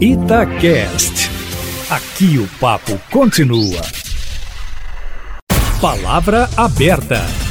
Itacast. Aqui o papo continua. Palavra aberta.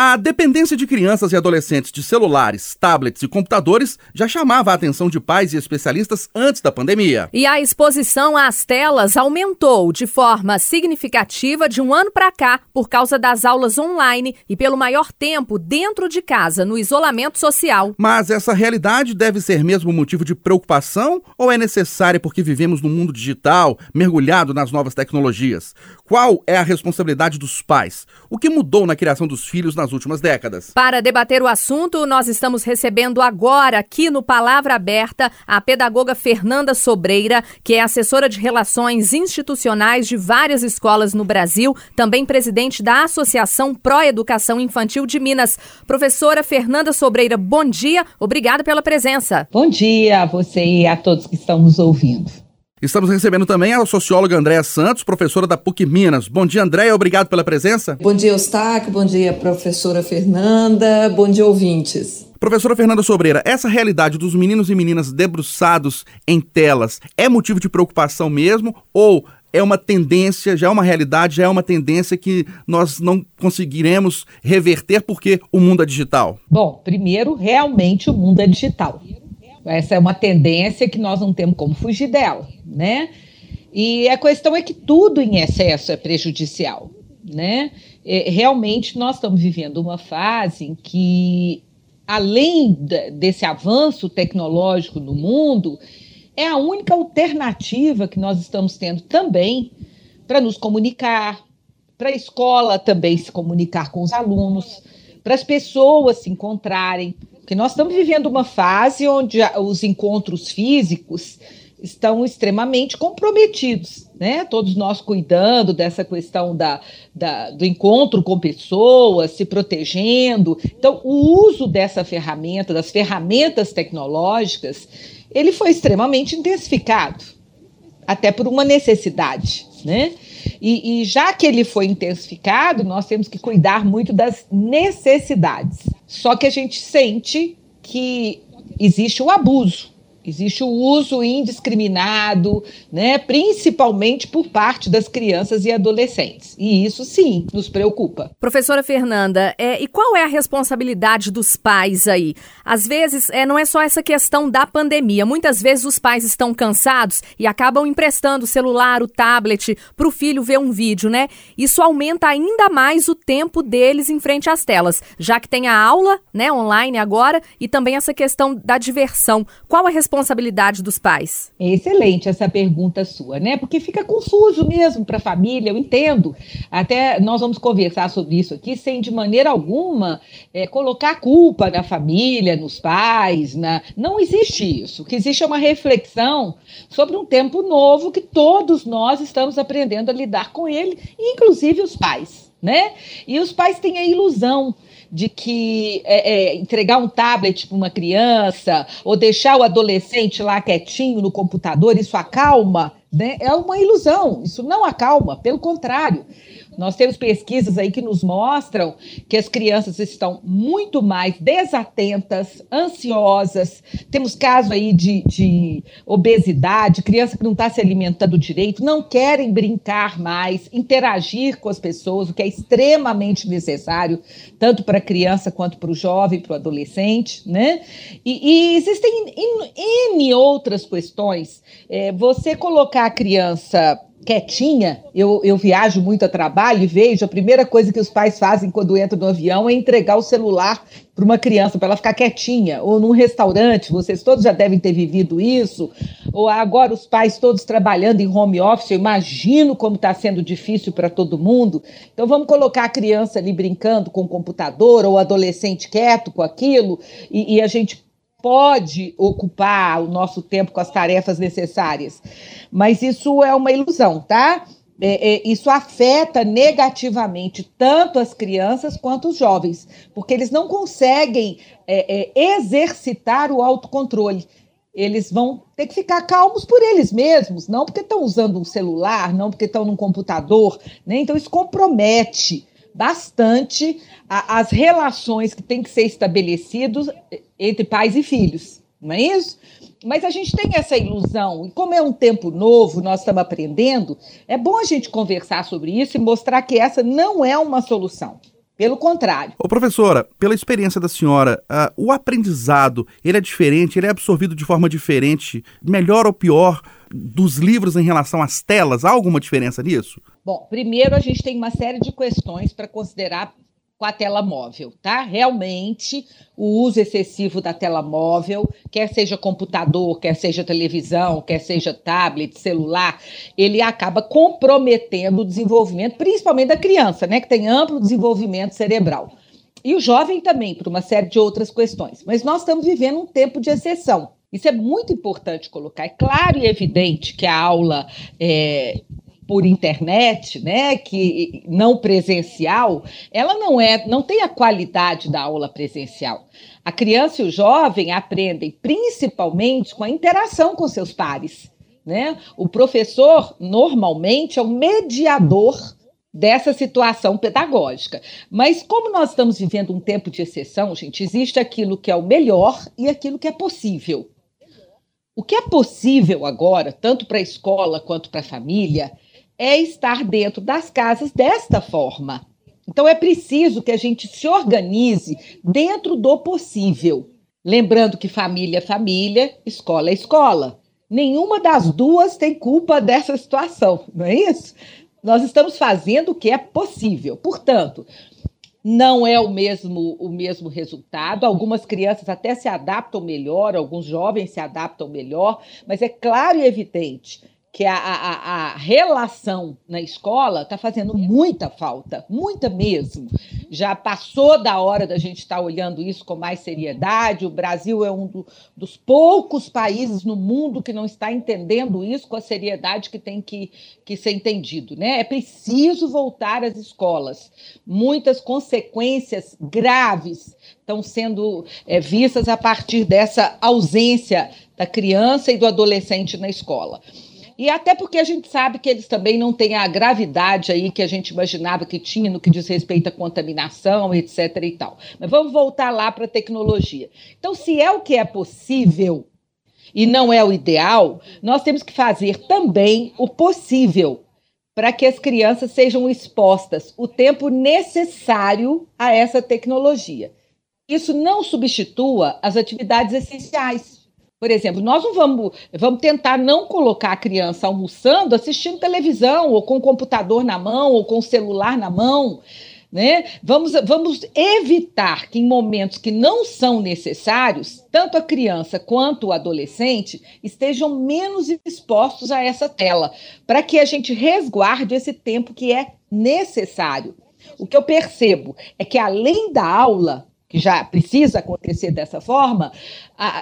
A dependência de crianças e adolescentes de celulares, tablets e computadores já chamava a atenção de pais e especialistas antes da pandemia. E a exposição às telas aumentou de forma significativa de um ano para cá por causa das aulas online e pelo maior tempo dentro de casa, no isolamento social. Mas essa realidade deve ser mesmo motivo de preocupação ou é necessária porque vivemos num mundo digital, mergulhado nas novas tecnologias? Qual é a responsabilidade dos pais? O que mudou na criação dos filhos nas últimas décadas? Para debater o assunto, nós estamos recebendo agora, aqui no Palavra Aberta, a pedagoga Fernanda Sobreira, que é assessora de relações institucionais de várias escolas no Brasil, também presidente da Associação Pró Educação Infantil de Minas. Professora Fernanda Sobreira, bom dia, obrigada pela presença. Bom dia a você e a todos que estão nos ouvindo. Estamos recebendo também a socióloga Andréa Santos, professora da PUC Minas. Bom dia, Andréa, obrigado pela presença. Bom dia, Eustáquio, bom dia, professora Fernanda, bom dia, ouvintes. Professora Fernanda Sobreira, essa realidade dos meninos e meninas debruçados em telas é motivo de preocupação mesmo ou é uma tendência, já é uma realidade, já é uma tendência que nós não conseguiremos reverter porque o mundo é digital? Bom, primeiro, realmente o mundo é digital. Essa é uma tendência que nós não temos como fugir dela, né? E a questão é que tudo em excesso é prejudicial, né? É, realmente nós estamos vivendo uma fase em que, além desse avanço tecnológico no mundo, é a única alternativa que nós estamos tendo também para nos comunicar, para a escola também se comunicar com os alunos, para as pessoas se encontrarem, porque nós estamos vivendo uma fase onde os encontros físicos estão extremamente comprometidos, né? Todos nós cuidando dessa questão da, da, do encontro com pessoas, se protegendo. Então, o uso dessa ferramenta, das ferramentas tecnológicas, ele foi extremamente intensificado, até por uma necessidade, né? E, e já que ele foi intensificado, nós temos que cuidar muito das necessidades. Só que a gente sente que existe o abuso Existe o uso indiscriminado, né, principalmente por parte das crianças e adolescentes. E isso sim nos preocupa. Professora Fernanda, é, e qual é a responsabilidade dos pais aí? Às vezes, é, não é só essa questão da pandemia. Muitas vezes os pais estão cansados e acabam emprestando o celular, o tablet para o filho ver um vídeo, né? Isso aumenta ainda mais o tempo deles em frente às telas, já que tem a aula, né, online agora e também essa questão da diversão. Qual a responsabilidade responsabilidade dos pais? É excelente essa pergunta sua, né? Porque fica confuso mesmo para a família, eu entendo. Até nós vamos conversar sobre isso aqui sem de maneira alguma é, colocar culpa na família, nos pais, na... não existe isso. O que existe é uma reflexão sobre um tempo novo que todos nós estamos aprendendo a lidar com ele, inclusive os pais, né? E os pais têm a ilusão de que é, é, entregar um tablet para uma criança ou deixar o adolescente lá quietinho no computador, isso acalma, né? É uma ilusão, isso não acalma, pelo contrário. Nós temos pesquisas aí que nos mostram que as crianças estão muito mais desatentas, ansiosas. Temos casos aí de, de obesidade, criança que não está se alimentando direito, não querem brincar mais, interagir com as pessoas, o que é extremamente necessário, tanto para a criança quanto para o jovem, para o adolescente, né? E, e existem N outras questões. É, você colocar a criança quietinha, eu, eu viajo muito a trabalho e vejo, a primeira coisa que os pais fazem quando entram no avião é entregar o celular para uma criança, para ela ficar quietinha, ou num restaurante, vocês todos já devem ter vivido isso, ou agora os pais todos trabalhando em home office, eu imagino como está sendo difícil para todo mundo. Então vamos colocar a criança ali brincando com o computador, ou o adolescente quieto com aquilo, e, e a gente pode ocupar o nosso tempo com as tarefas necessárias. Mas isso é uma ilusão, tá? É, é, isso afeta negativamente tanto as crianças quanto os jovens, porque eles não conseguem é, é exercitar o autocontrole. Eles vão ter que ficar calmos por eles mesmos, não porque estão usando um celular, não porque estão num computador. Né? Então, isso compromete bastante a, as relações que têm que ser estabelecidas entre pais e filhos. não é isso? Mas a gente tem essa ilusão, e como é um tempo novo, nós estamos aprendendo, é bom a gente conversar sobre isso e mostrar que essa não é uma solução. Pelo contrário. Ô, professora, pela experiência da senhora, uh, o aprendizado, ele é diferente, ele é absorvido de forma diferente, melhor ou pior, dos livros em relação às telas? Há alguma diferença nisso? Bom, primeiro a gente tem uma série de questões para considerar com a tela móvel, tá? Realmente, o uso excessivo da tela móvel, quer seja computador, quer seja televisão, quer seja tablet, celular, ele acaba comprometendo o desenvolvimento, principalmente da criança, né, que tem amplo desenvolvimento cerebral. E o jovem também, por uma série de outras questões. Mas nós estamos vivendo um tempo de exceção. Isso é muito importante colocar. É claro e evidente que a aula é, por internet, né, que não presencial, ela não é, não tem a qualidade da aula presencial. A criança e o jovem aprendem principalmente com a interação com seus pares, né? O professor normalmente é o mediador dessa situação pedagógica. Mas como nós estamos vivendo um tempo de exceção, gente, existe aquilo que é o melhor e aquilo que é possível. O que é possível agora, tanto para a escola quanto para a família, é estar dentro das casas desta forma. Então é preciso que a gente se organize dentro do possível. Lembrando que família é família, escola é escola. Nenhuma das duas tem culpa dessa situação, não é isso? Nós estamos fazendo o que é possível. Portanto, não é o mesmo o mesmo resultado. Algumas crianças até se adaptam melhor, alguns jovens se adaptam melhor, mas é claro e evidente que a, a, a relação na escola está fazendo muita falta, muita mesmo. Já passou da hora da gente estar tá olhando isso com mais seriedade. O Brasil é um do, dos poucos países no mundo que não está entendendo isso com a seriedade que tem que, que ser entendido. Né? É preciso voltar às escolas. Muitas consequências graves estão sendo é, vistas a partir dessa ausência da criança e do adolescente na escola. E até porque a gente sabe que eles também não têm a gravidade aí que a gente imaginava que tinha no que diz respeito à contaminação, etc. e tal. Mas vamos voltar lá para a tecnologia. Então, se é o que é possível e não é o ideal, nós temos que fazer também o possível para que as crianças sejam expostas o tempo necessário a essa tecnologia. Isso não substitua as atividades essenciais. Por exemplo, nós não vamos, vamos tentar não colocar a criança almoçando, assistindo televisão, ou com o computador na mão, ou com o celular na mão. Né? Vamos, vamos evitar que em momentos que não são necessários, tanto a criança quanto o adolescente estejam menos expostos a essa tela, para que a gente resguarde esse tempo que é necessário. O que eu percebo é que além da aula, que já precisa acontecer dessa forma,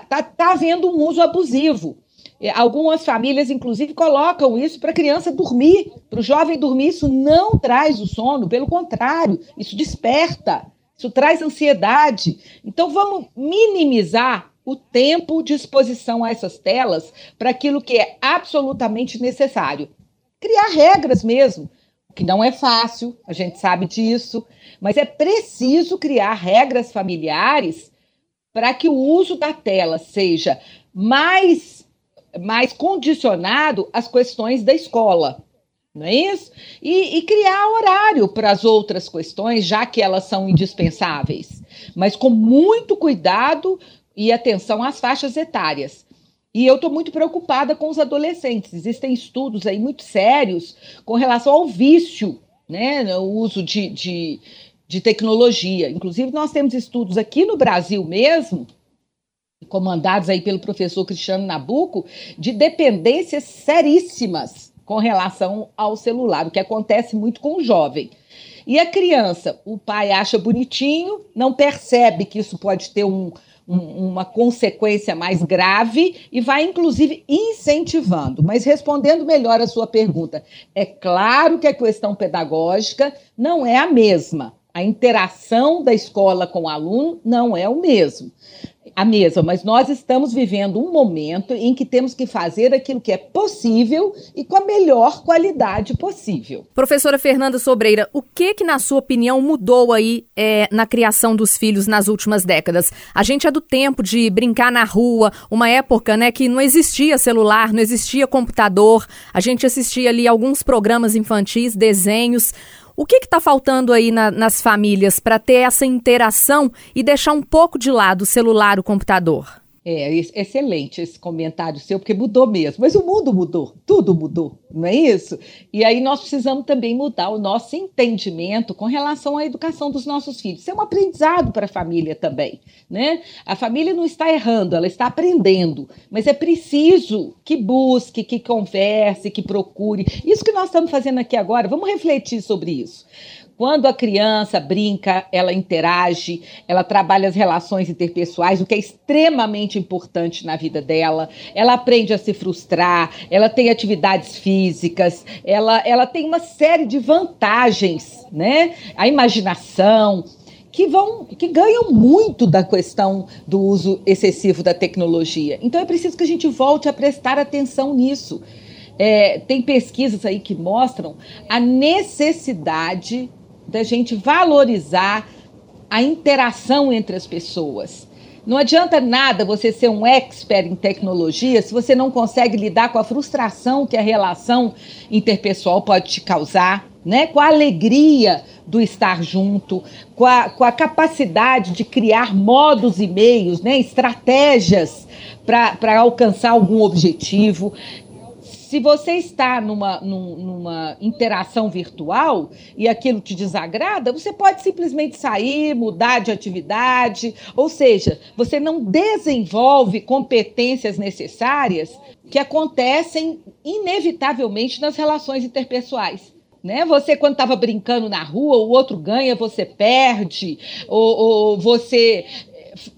está tá havendo um uso abusivo. É, algumas famílias, inclusive, colocam isso para a criança dormir, para o jovem dormir. Isso não traz o sono, pelo contrário, isso desperta, isso traz ansiedade. Então, vamos minimizar o tempo de exposição a essas telas para aquilo que é absolutamente necessário. Criar regras mesmo, que não é fácil, a gente sabe disso, mas é preciso criar regras familiares para que o uso da tela seja mais, mais condicionado às questões da escola. Não é isso? E, e criar horário para as outras questões, já que elas são indispensáveis, mas com muito cuidado e atenção às faixas etárias. E eu estou muito preocupada com os adolescentes. Existem estudos aí muito sérios com relação ao vício, né? O uso de, de, de tecnologia. Inclusive, nós temos estudos aqui no Brasil mesmo, comandados aí pelo professor Cristiano Nabuco, de dependências seríssimas com relação ao celular, o que acontece muito com o jovem. E a criança, o pai acha bonitinho, não percebe que isso pode ter um, um, uma consequência mais grave e vai, inclusive, incentivando. Mas respondendo melhor a sua pergunta, é claro que a questão pedagógica não é a mesma a interação da escola com o aluno não é o mesmo. A mesma, mas nós estamos vivendo um momento em que temos que fazer aquilo que é possível e com a melhor qualidade possível. Professora Fernanda Sobreira, o que que na sua opinião mudou aí é, na criação dos filhos nas últimas décadas? A gente é do tempo de brincar na rua, uma época, né, que não existia celular, não existia computador, a gente assistia ali alguns programas infantis, desenhos. O que está faltando aí na, nas famílias para ter essa interação e deixar um pouco de lado o celular, o computador? É, excelente esse comentário seu, porque mudou mesmo. Mas o mundo mudou, tudo mudou, não é isso? E aí nós precisamos também mudar o nosso entendimento com relação à educação dos nossos filhos. Isso é um aprendizado para a família também, né? A família não está errando, ela está aprendendo, mas é preciso que busque, que converse, que procure. Isso que nós estamos fazendo aqui agora, vamos refletir sobre isso. Quando a criança brinca, ela interage, ela trabalha as relações interpessoais, o que é extremamente importante na vida dela. Ela aprende a se frustrar, ela tem atividades físicas, ela, ela tem uma série de vantagens, né? A imaginação, que vão que ganham muito da questão do uso excessivo da tecnologia. Então é preciso que a gente volte a prestar atenção nisso. É, tem pesquisas aí que mostram a necessidade da gente valorizar a interação entre as pessoas. Não adianta nada você ser um expert em tecnologia se você não consegue lidar com a frustração que a relação interpessoal pode te causar, né? com a alegria do estar junto, com a, com a capacidade de criar modos e meios, né? estratégias para alcançar algum objetivo se você está numa, numa interação virtual e aquilo te desagrada, você pode simplesmente sair, mudar de atividade, ou seja, você não desenvolve competências necessárias que acontecem inevitavelmente nas relações interpessoais. Né? Você, quando estava brincando na rua, o outro ganha, você perde, ou, ou você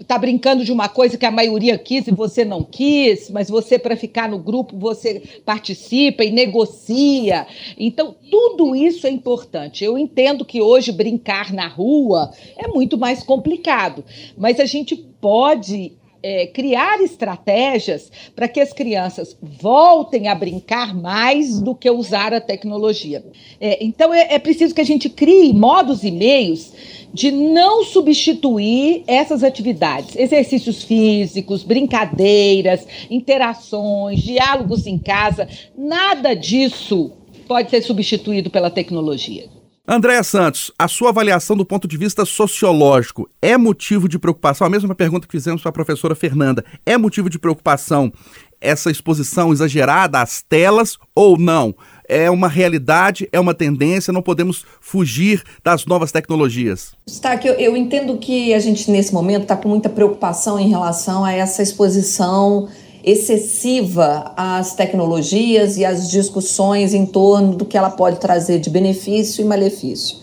está brincando de uma coisa que a maioria quis e você não quis, mas você, para ficar no grupo, você participa e negocia. Então, tudo isso é importante. Eu entendo que hoje brincar na rua é muito mais complicado, mas a gente pode é, criar estratégias para que as crianças voltem a brincar mais do que usar a tecnologia. É, então, é, é preciso que a gente crie modos e meios de não substituir essas atividades, exercícios físicos, brincadeiras, interações, diálogos em casa, nada disso pode ser substituído pela tecnologia. Andréa Santos, a sua avaliação do ponto de vista sociológico é motivo de preocupação? A mesma pergunta que fizemos para a professora Fernanda. É motivo de preocupação essa exposição exagerada às telas ou não? É uma realidade, é uma tendência, não podemos fugir das novas tecnologias. Está eu, eu entendo que a gente nesse momento está com muita preocupação em relação a essa exposição excessiva às tecnologias e às discussões em torno do que ela pode trazer de benefício e malefício.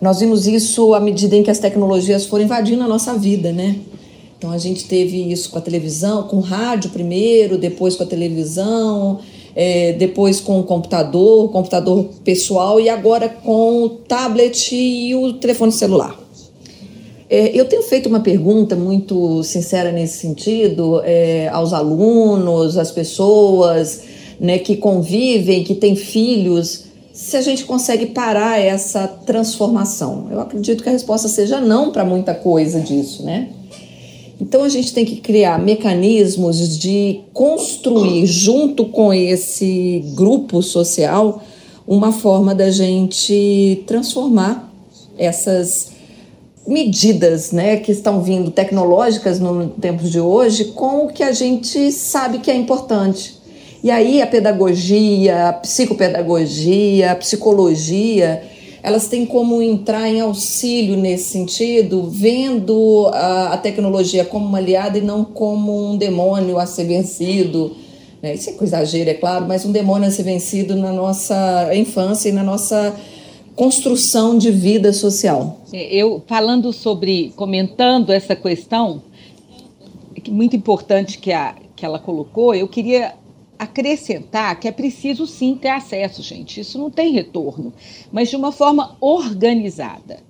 Nós vimos isso à medida em que as tecnologias foram invadindo a nossa vida, né? Então a gente teve isso com a televisão, com o rádio primeiro, depois com a televisão, é, depois com o computador, computador pessoal e agora com o tablet e o telefone celular. É, eu tenho feito uma pergunta muito sincera nesse sentido é, aos alunos, às pessoas né, que convivem, que têm filhos, se a gente consegue parar essa transformação. Eu acredito que a resposta seja não para muita coisa disso, né? Então a gente tem que criar mecanismos de construir, junto com esse grupo social, uma forma da gente transformar essas medidas né, que estão vindo tecnológicas no tempos de hoje com o que a gente sabe que é importante. E aí a pedagogia, a psicopedagogia, a psicologia elas têm como entrar em auxílio nesse sentido, vendo a, a tecnologia como uma aliada e não como um demônio a ser vencido. Né? Isso é com exagero, é claro, mas um demônio a ser vencido na nossa infância e na nossa construção de vida social. É, eu falando sobre, comentando essa questão, que muito importante que, a, que ela colocou, eu queria acrescentar que é preciso sim ter acesso, gente. Isso não tem retorno, mas de uma forma organizada.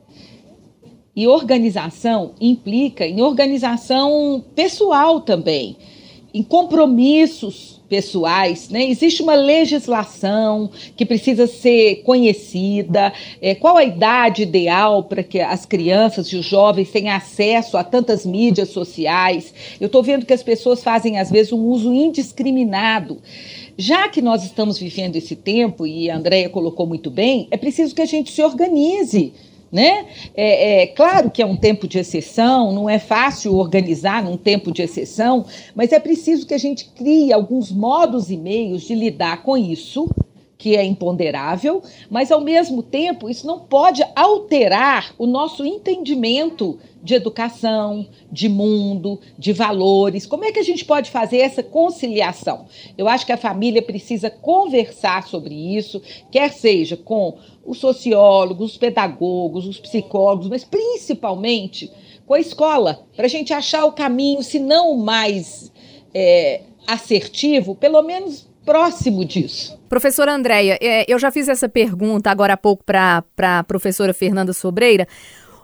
E organização implica em organização pessoal também, em compromissos pessoais, né? Existe uma legislação que precisa ser conhecida. É, qual a idade ideal para que as crianças e os jovens tenham acesso a tantas mídias sociais? Eu estou vendo que as pessoas fazem, às vezes, um uso indiscriminado. Já que nós estamos vivendo esse tempo, e a Andrea colocou muito bem, é preciso que a gente se organize né? É, é, claro que é um tempo de exceção, não é fácil organizar num tempo de exceção, mas é preciso que a gente crie alguns modos e meios de lidar com isso, que é imponderável, mas ao mesmo tempo isso não pode alterar o nosso entendimento de educação, de mundo, de valores. Como é que a gente pode fazer essa conciliação? Eu acho que a família precisa conversar sobre isso, quer seja com os sociólogos, os pedagogos, os psicólogos, mas principalmente com a escola, para a gente achar o caminho, se não o mais é, assertivo, pelo menos próximo disso. Professora Andréia, é, eu já fiz essa pergunta agora há pouco para a professora Fernanda Sobreira.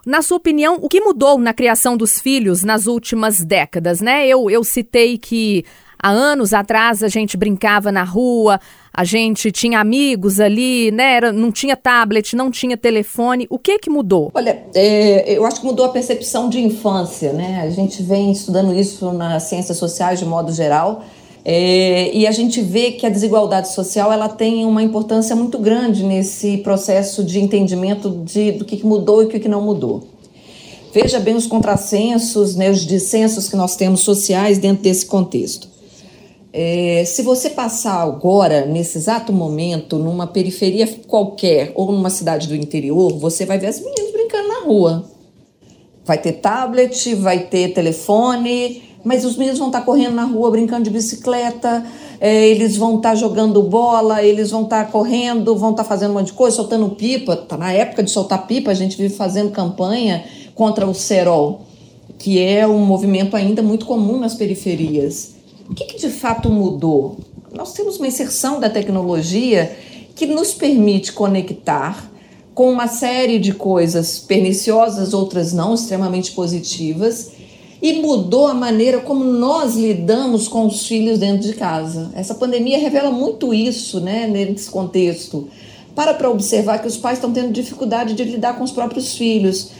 Na sua opinião, o que mudou na criação dos filhos nas últimas décadas, né? Eu, eu citei que há anos atrás a gente brincava na rua, a gente tinha amigos ali, né? Era, não tinha tablet, não tinha telefone. O que que mudou? Olha, é, eu acho que mudou a percepção de infância, né? A gente vem estudando isso nas ciências sociais de modo geral. É, e a gente vê que a desigualdade social ela tem uma importância muito grande nesse processo de entendimento de, do que mudou e o que não mudou. Veja bem os contrassensos, né, os dissensos que nós temos sociais dentro desse contexto. É, se você passar agora, nesse exato momento, numa periferia qualquer ou numa cidade do interior, você vai ver as meninas brincando na rua. Vai ter tablet, vai ter telefone, mas os meninos vão estar correndo na rua brincando de bicicleta, é, eles vão estar jogando bola, eles vão estar correndo, vão estar fazendo um monte de coisa, soltando pipa. Tá na época de soltar pipa, a gente vive fazendo campanha contra o cerol, que é um movimento ainda muito comum nas periferias. O que, que de fato mudou? Nós temos uma inserção da tecnologia que nos permite conectar com uma série de coisas perniciosas, outras não, extremamente positivas e mudou a maneira como nós lidamos com os filhos dentro de casa. Essa pandemia revela muito isso, né, nesse contexto. Para para observar que os pais estão tendo dificuldade de lidar com os próprios filhos,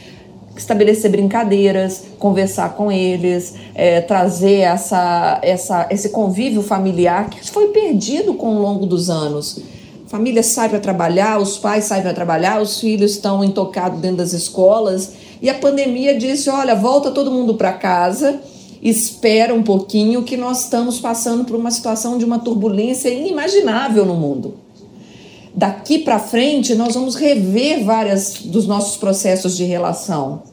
estabelecer brincadeiras, conversar com eles, é, trazer essa, essa, esse convívio familiar que foi perdido com o longo dos anos. Família sai para trabalhar, os pais saem para trabalhar, os filhos estão intocados dentro das escolas e a pandemia disse: olha, volta todo mundo para casa, espera um pouquinho, que nós estamos passando por uma situação de uma turbulência inimaginável no mundo. Daqui para frente, nós vamos rever várias dos nossos processos de relação.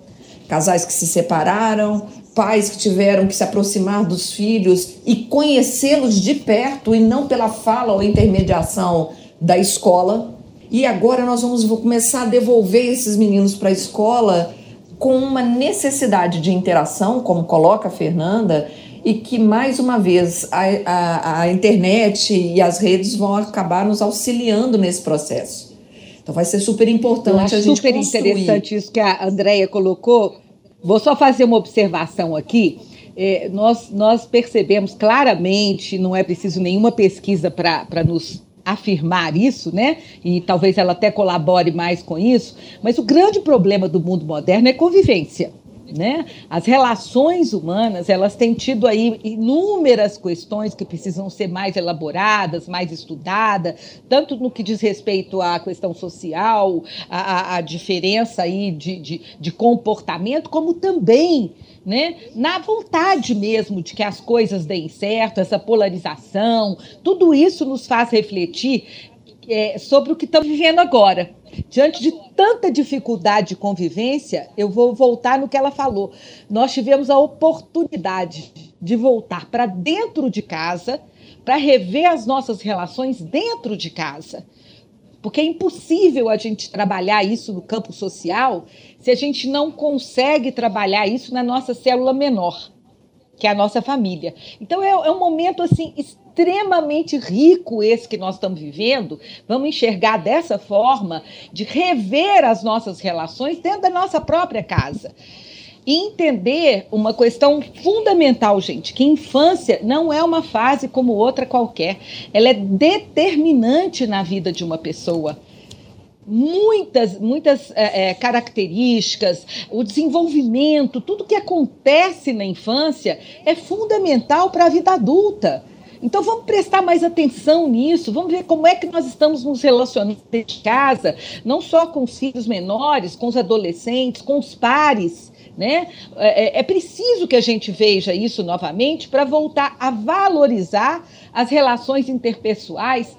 Casais que se separaram, pais que tiveram que se aproximar dos filhos e conhecê-los de perto e não pela fala ou intermediação da escola. E agora nós vamos começar a devolver esses meninos para a escola com uma necessidade de interação, como coloca a Fernanda, e que, mais uma vez, a, a, a internet e as redes vão acabar nos auxiliando nesse processo. Então, vai ser super importante a gente super construir. interessante isso que a Andrea colocou. Vou só fazer uma observação aqui. É, nós, nós percebemos claramente, não é preciso nenhuma pesquisa para nos afirmar isso, né? E talvez ela até colabore mais com isso, mas o grande problema do mundo moderno é convivência. Né? As relações humanas elas têm tido aí inúmeras questões que precisam ser mais elaboradas, mais estudadas, tanto no que diz respeito à questão social, à, diferença aí de, de, de comportamento, como também né? Na vontade mesmo de que as coisas deem certo, essa polarização, tudo isso nos faz refletir é, sobre o que estamos vivendo agora. Diante de tanta dificuldade de convivência, eu vou voltar no que ela falou. Nós tivemos a oportunidade de voltar para dentro de casa, para rever as nossas relações dentro de casa. Porque é impossível a gente trabalhar isso no campo social se a gente não consegue trabalhar isso na nossa célula menor, que é a nossa família. Então é, é um momento assim extremamente rico esse que nós estamos vivendo, vamos enxergar dessa forma de rever as nossas relações dentro da nossa própria casa. E entender uma questão fundamental, gente, que infância não é uma fase como outra qualquer. Ela é determinante na vida de uma pessoa muitas, muitas é, é, características, o desenvolvimento, tudo que acontece na infância é fundamental para a vida adulta. Então vamos prestar mais atenção nisso, vamos ver como é que nós estamos nos relacionando de casa, não só com os filhos menores, com os adolescentes, com os pares. Né? É, é, é preciso que a gente veja isso novamente para voltar a valorizar as relações interpessoais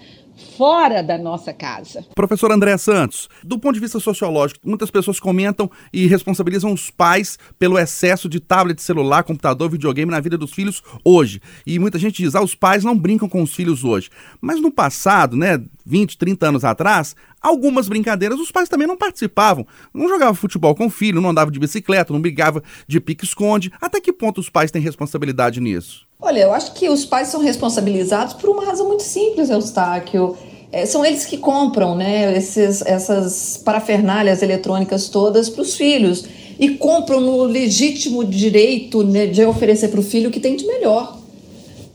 fora da nossa casa. Professor André Santos, do ponto de vista sociológico, muitas pessoas comentam e responsabilizam os pais pelo excesso de tablet, celular, computador, videogame na vida dos filhos hoje. E muita gente diz, ah, os pais não brincam com os filhos hoje. Mas no passado, né, 20, 30 anos atrás, algumas brincadeiras os pais também não participavam. Não jogava futebol com o filho, não andava de bicicleta, não brigava de pique-esconde. Até que ponto os pais têm responsabilidade nisso? Olha, eu acho que os pais são responsabilizados por uma razão muito simples, Eustáquio. É, são eles que compram né, esses, essas parafernálias eletrônicas todas para os filhos e compram no legítimo direito né, de oferecer para o filho o que tem de melhor.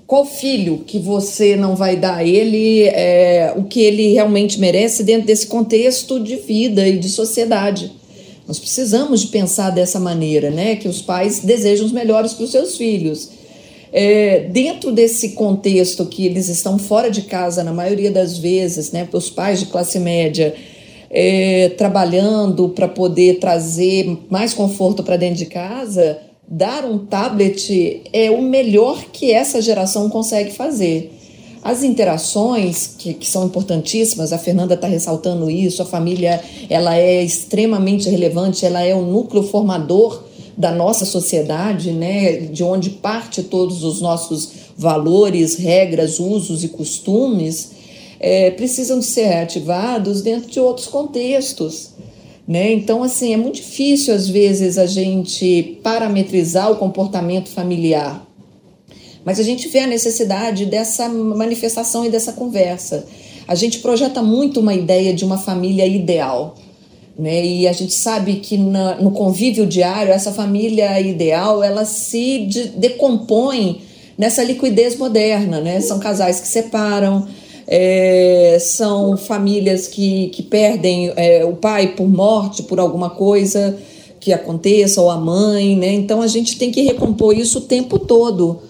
Qual filho que você não vai dar a ele é, o que ele realmente merece dentro desse contexto de vida e de sociedade? Nós precisamos de pensar dessa maneira, né? Que os pais desejam os melhores para os seus filhos. É, dentro desse contexto que eles estão fora de casa, na maioria das vezes, né, os pais de classe média, é, trabalhando para poder trazer mais conforto para dentro de casa, dar um tablet é o melhor que essa geração consegue fazer. As interações, que, que são importantíssimas, a Fernanda está ressaltando isso, a família ela é extremamente relevante, ela é o núcleo formador da nossa sociedade, né, de onde parte todos os nossos valores, regras, usos e costumes, é, precisam ser reativados dentro de outros contextos. Né? Então, assim, é muito difícil, às vezes, a gente parametrizar o comportamento familiar. Mas a gente vê a necessidade dessa manifestação e dessa conversa. A gente projeta muito uma ideia de uma família ideal. Né? E a gente sabe que na, no convívio diário, essa família ideal, ela se de, decompõe nessa liquidez moderna, né? São casais que separam, é, são famílias que, que perdem é, o pai por morte, por alguma coisa que aconteça, ou a mãe, né? Então a gente tem que recompor isso o tempo todo.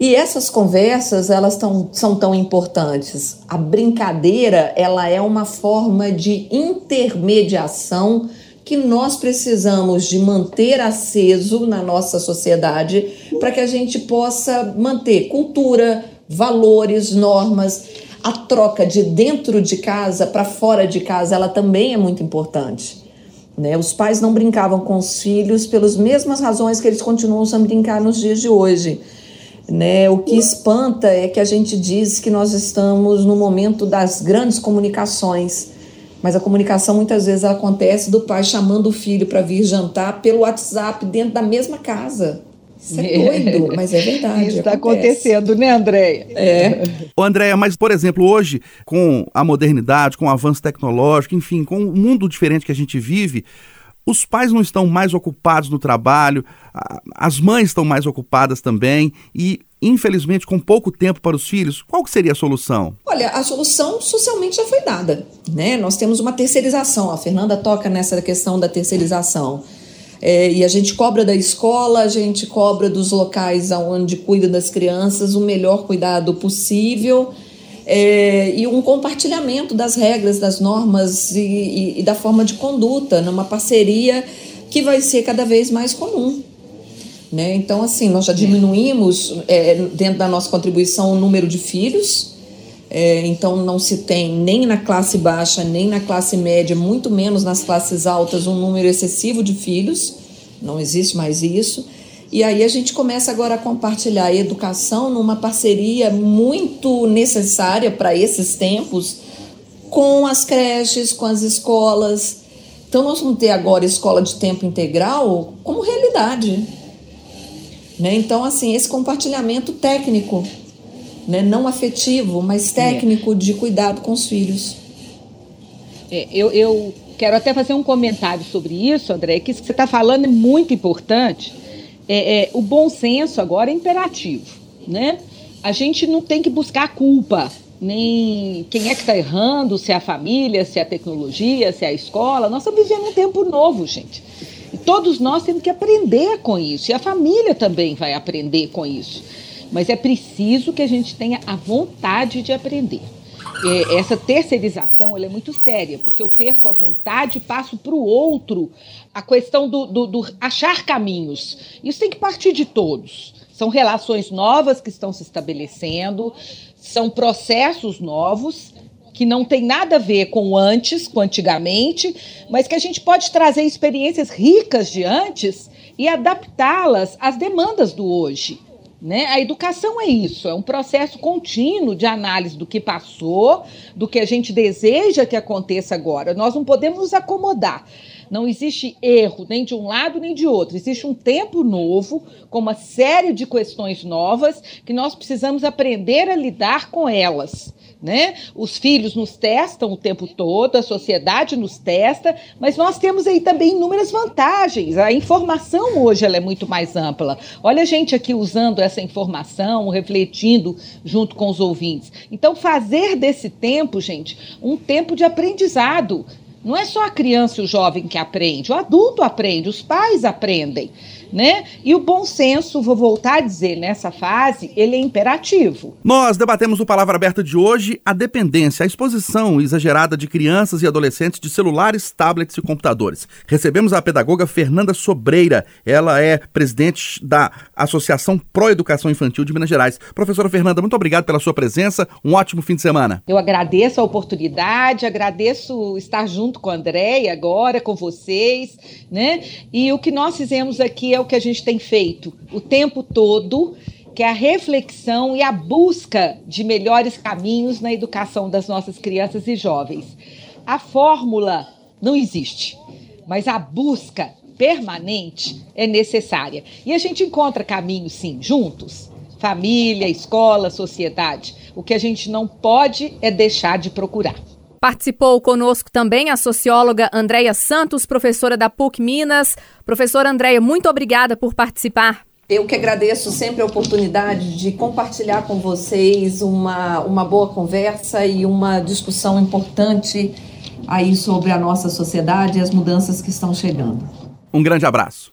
E essas conversas, elas tão, são tão importantes. A brincadeira, ela é uma forma de intermediação que nós precisamos de manter aceso na nossa sociedade para que a gente possa manter cultura, valores, normas. A troca de dentro de casa para fora de casa, ela também é muito importante. Né? Os pais não brincavam com os filhos pelas mesmas razões que eles continuam a brincar nos dias de hoje né? O que espanta é que a gente diz que nós estamos no momento das grandes comunicações, mas a comunicação muitas vezes acontece do pai chamando o filho para vir jantar pelo WhatsApp dentro da mesma casa. Isso é doido, mas é verdade. Isso está acontecendo, né, Andréia? É. Ô, Andréia, mas, por exemplo, hoje, com a modernidade, com o avanço tecnológico, enfim, com o mundo diferente que a gente vive, os pais não estão mais ocupados no trabalho, as mães estão mais ocupadas também e, infelizmente, com pouco tempo para os filhos. Qual seria a solução? Olha, a solução socialmente já foi dada. Né? Nós temos uma terceirização. A Fernanda toca nessa questão da terceirização. É, e a gente cobra da escola, a gente cobra dos locais onde cuida das crianças o melhor cuidado possível é, e um compartilhamento das regras, das normas e, e, e da forma de conduta, numa parceria que vai ser cada vez mais comum. Né? Então, assim, nós já diminuímos é, dentro da nossa contribuição o número de filhos. É, então, não se tem nem na classe baixa, nem na classe média, muito menos nas classes altas, um número excessivo de filhos. Não existe mais isso. E aí a gente começa agora a compartilhar a educação numa parceria muito necessária para esses tempos com as creches, com as escolas. Então nós vamos ter agora escola de tempo integral como realidade. Né? Então, assim, esse compartilhamento técnico né, não afetivo, mas é. técnico de cuidado com os filhos. É, eu, eu quero até fazer um comentário sobre isso, André, que isso que você está falando é muito importante. É, é, o bom senso agora é imperativo, né? A gente não tem que buscar culpa, nem quem é que está errando, se é a família, se é a tecnologia, se é a escola. Nós estamos vivendo um tempo novo, gente. E todos nós temos que aprender com isso. E a família também vai aprender com isso. Mas é preciso que a gente tenha a vontade de aprender. É, essa terceirização é muito séria, porque eu perco a vontade e passo para o outro a questão do, do, do achar caminhos. Isso tem que partir de todos. São relações novas que estão se estabelecendo, são processos novos que não tem nada a ver com antes, com antigamente, mas que a gente pode trazer experiências ricas de antes e adaptá-las às demandas do hoje. Né? A educação é isso, é um processo contínuo de análise do que passou, do que a gente deseja que aconteça agora. Nós não podemos nos acomodar. Não existe erro nem de um lado nem de outro. Existe um tempo novo, com uma série de questões novas, que nós precisamos aprender a lidar com elas. Né? Os filhos nos testam o tempo todo, a sociedade nos testa, mas nós temos aí também inúmeras vantagens. A informação hoje ela é muito mais ampla. Olha a gente aqui usando essa informação, refletindo junto com os ouvintes. Então, fazer desse tempo, gente, um tempo de aprendizado. Não é só a criança e o jovem que aprende, o adulto aprende, os pais aprendem né? E o bom senso, vou voltar a dizer, nessa fase, ele é imperativo. Nós debatemos o Palavra Aberta de hoje a dependência, a exposição exagerada de crianças e adolescentes de celulares, tablets e computadores. Recebemos a pedagoga Fernanda Sobreira, ela é presidente da Associação Pro Educação Infantil de Minas Gerais. Professora Fernanda, muito obrigado pela sua presença, um ótimo fim de semana. Eu agradeço a oportunidade, agradeço estar junto com a Andréia agora, com vocês, né? E o que nós fizemos aqui é o que a gente tem feito o tempo todo, que é a reflexão e a busca de melhores caminhos na educação das nossas crianças e jovens. A fórmula não existe, mas a busca permanente é necessária. E a gente encontra caminhos, sim, juntos família, escola, sociedade. O que a gente não pode é deixar de procurar. Participou conosco também a socióloga Andréia Santos, professora da PUC Minas. Professora Andréia, muito obrigada por participar. Eu que agradeço sempre a oportunidade de compartilhar com vocês uma, uma boa conversa e uma discussão importante aí sobre a nossa sociedade e as mudanças que estão chegando. Um grande abraço.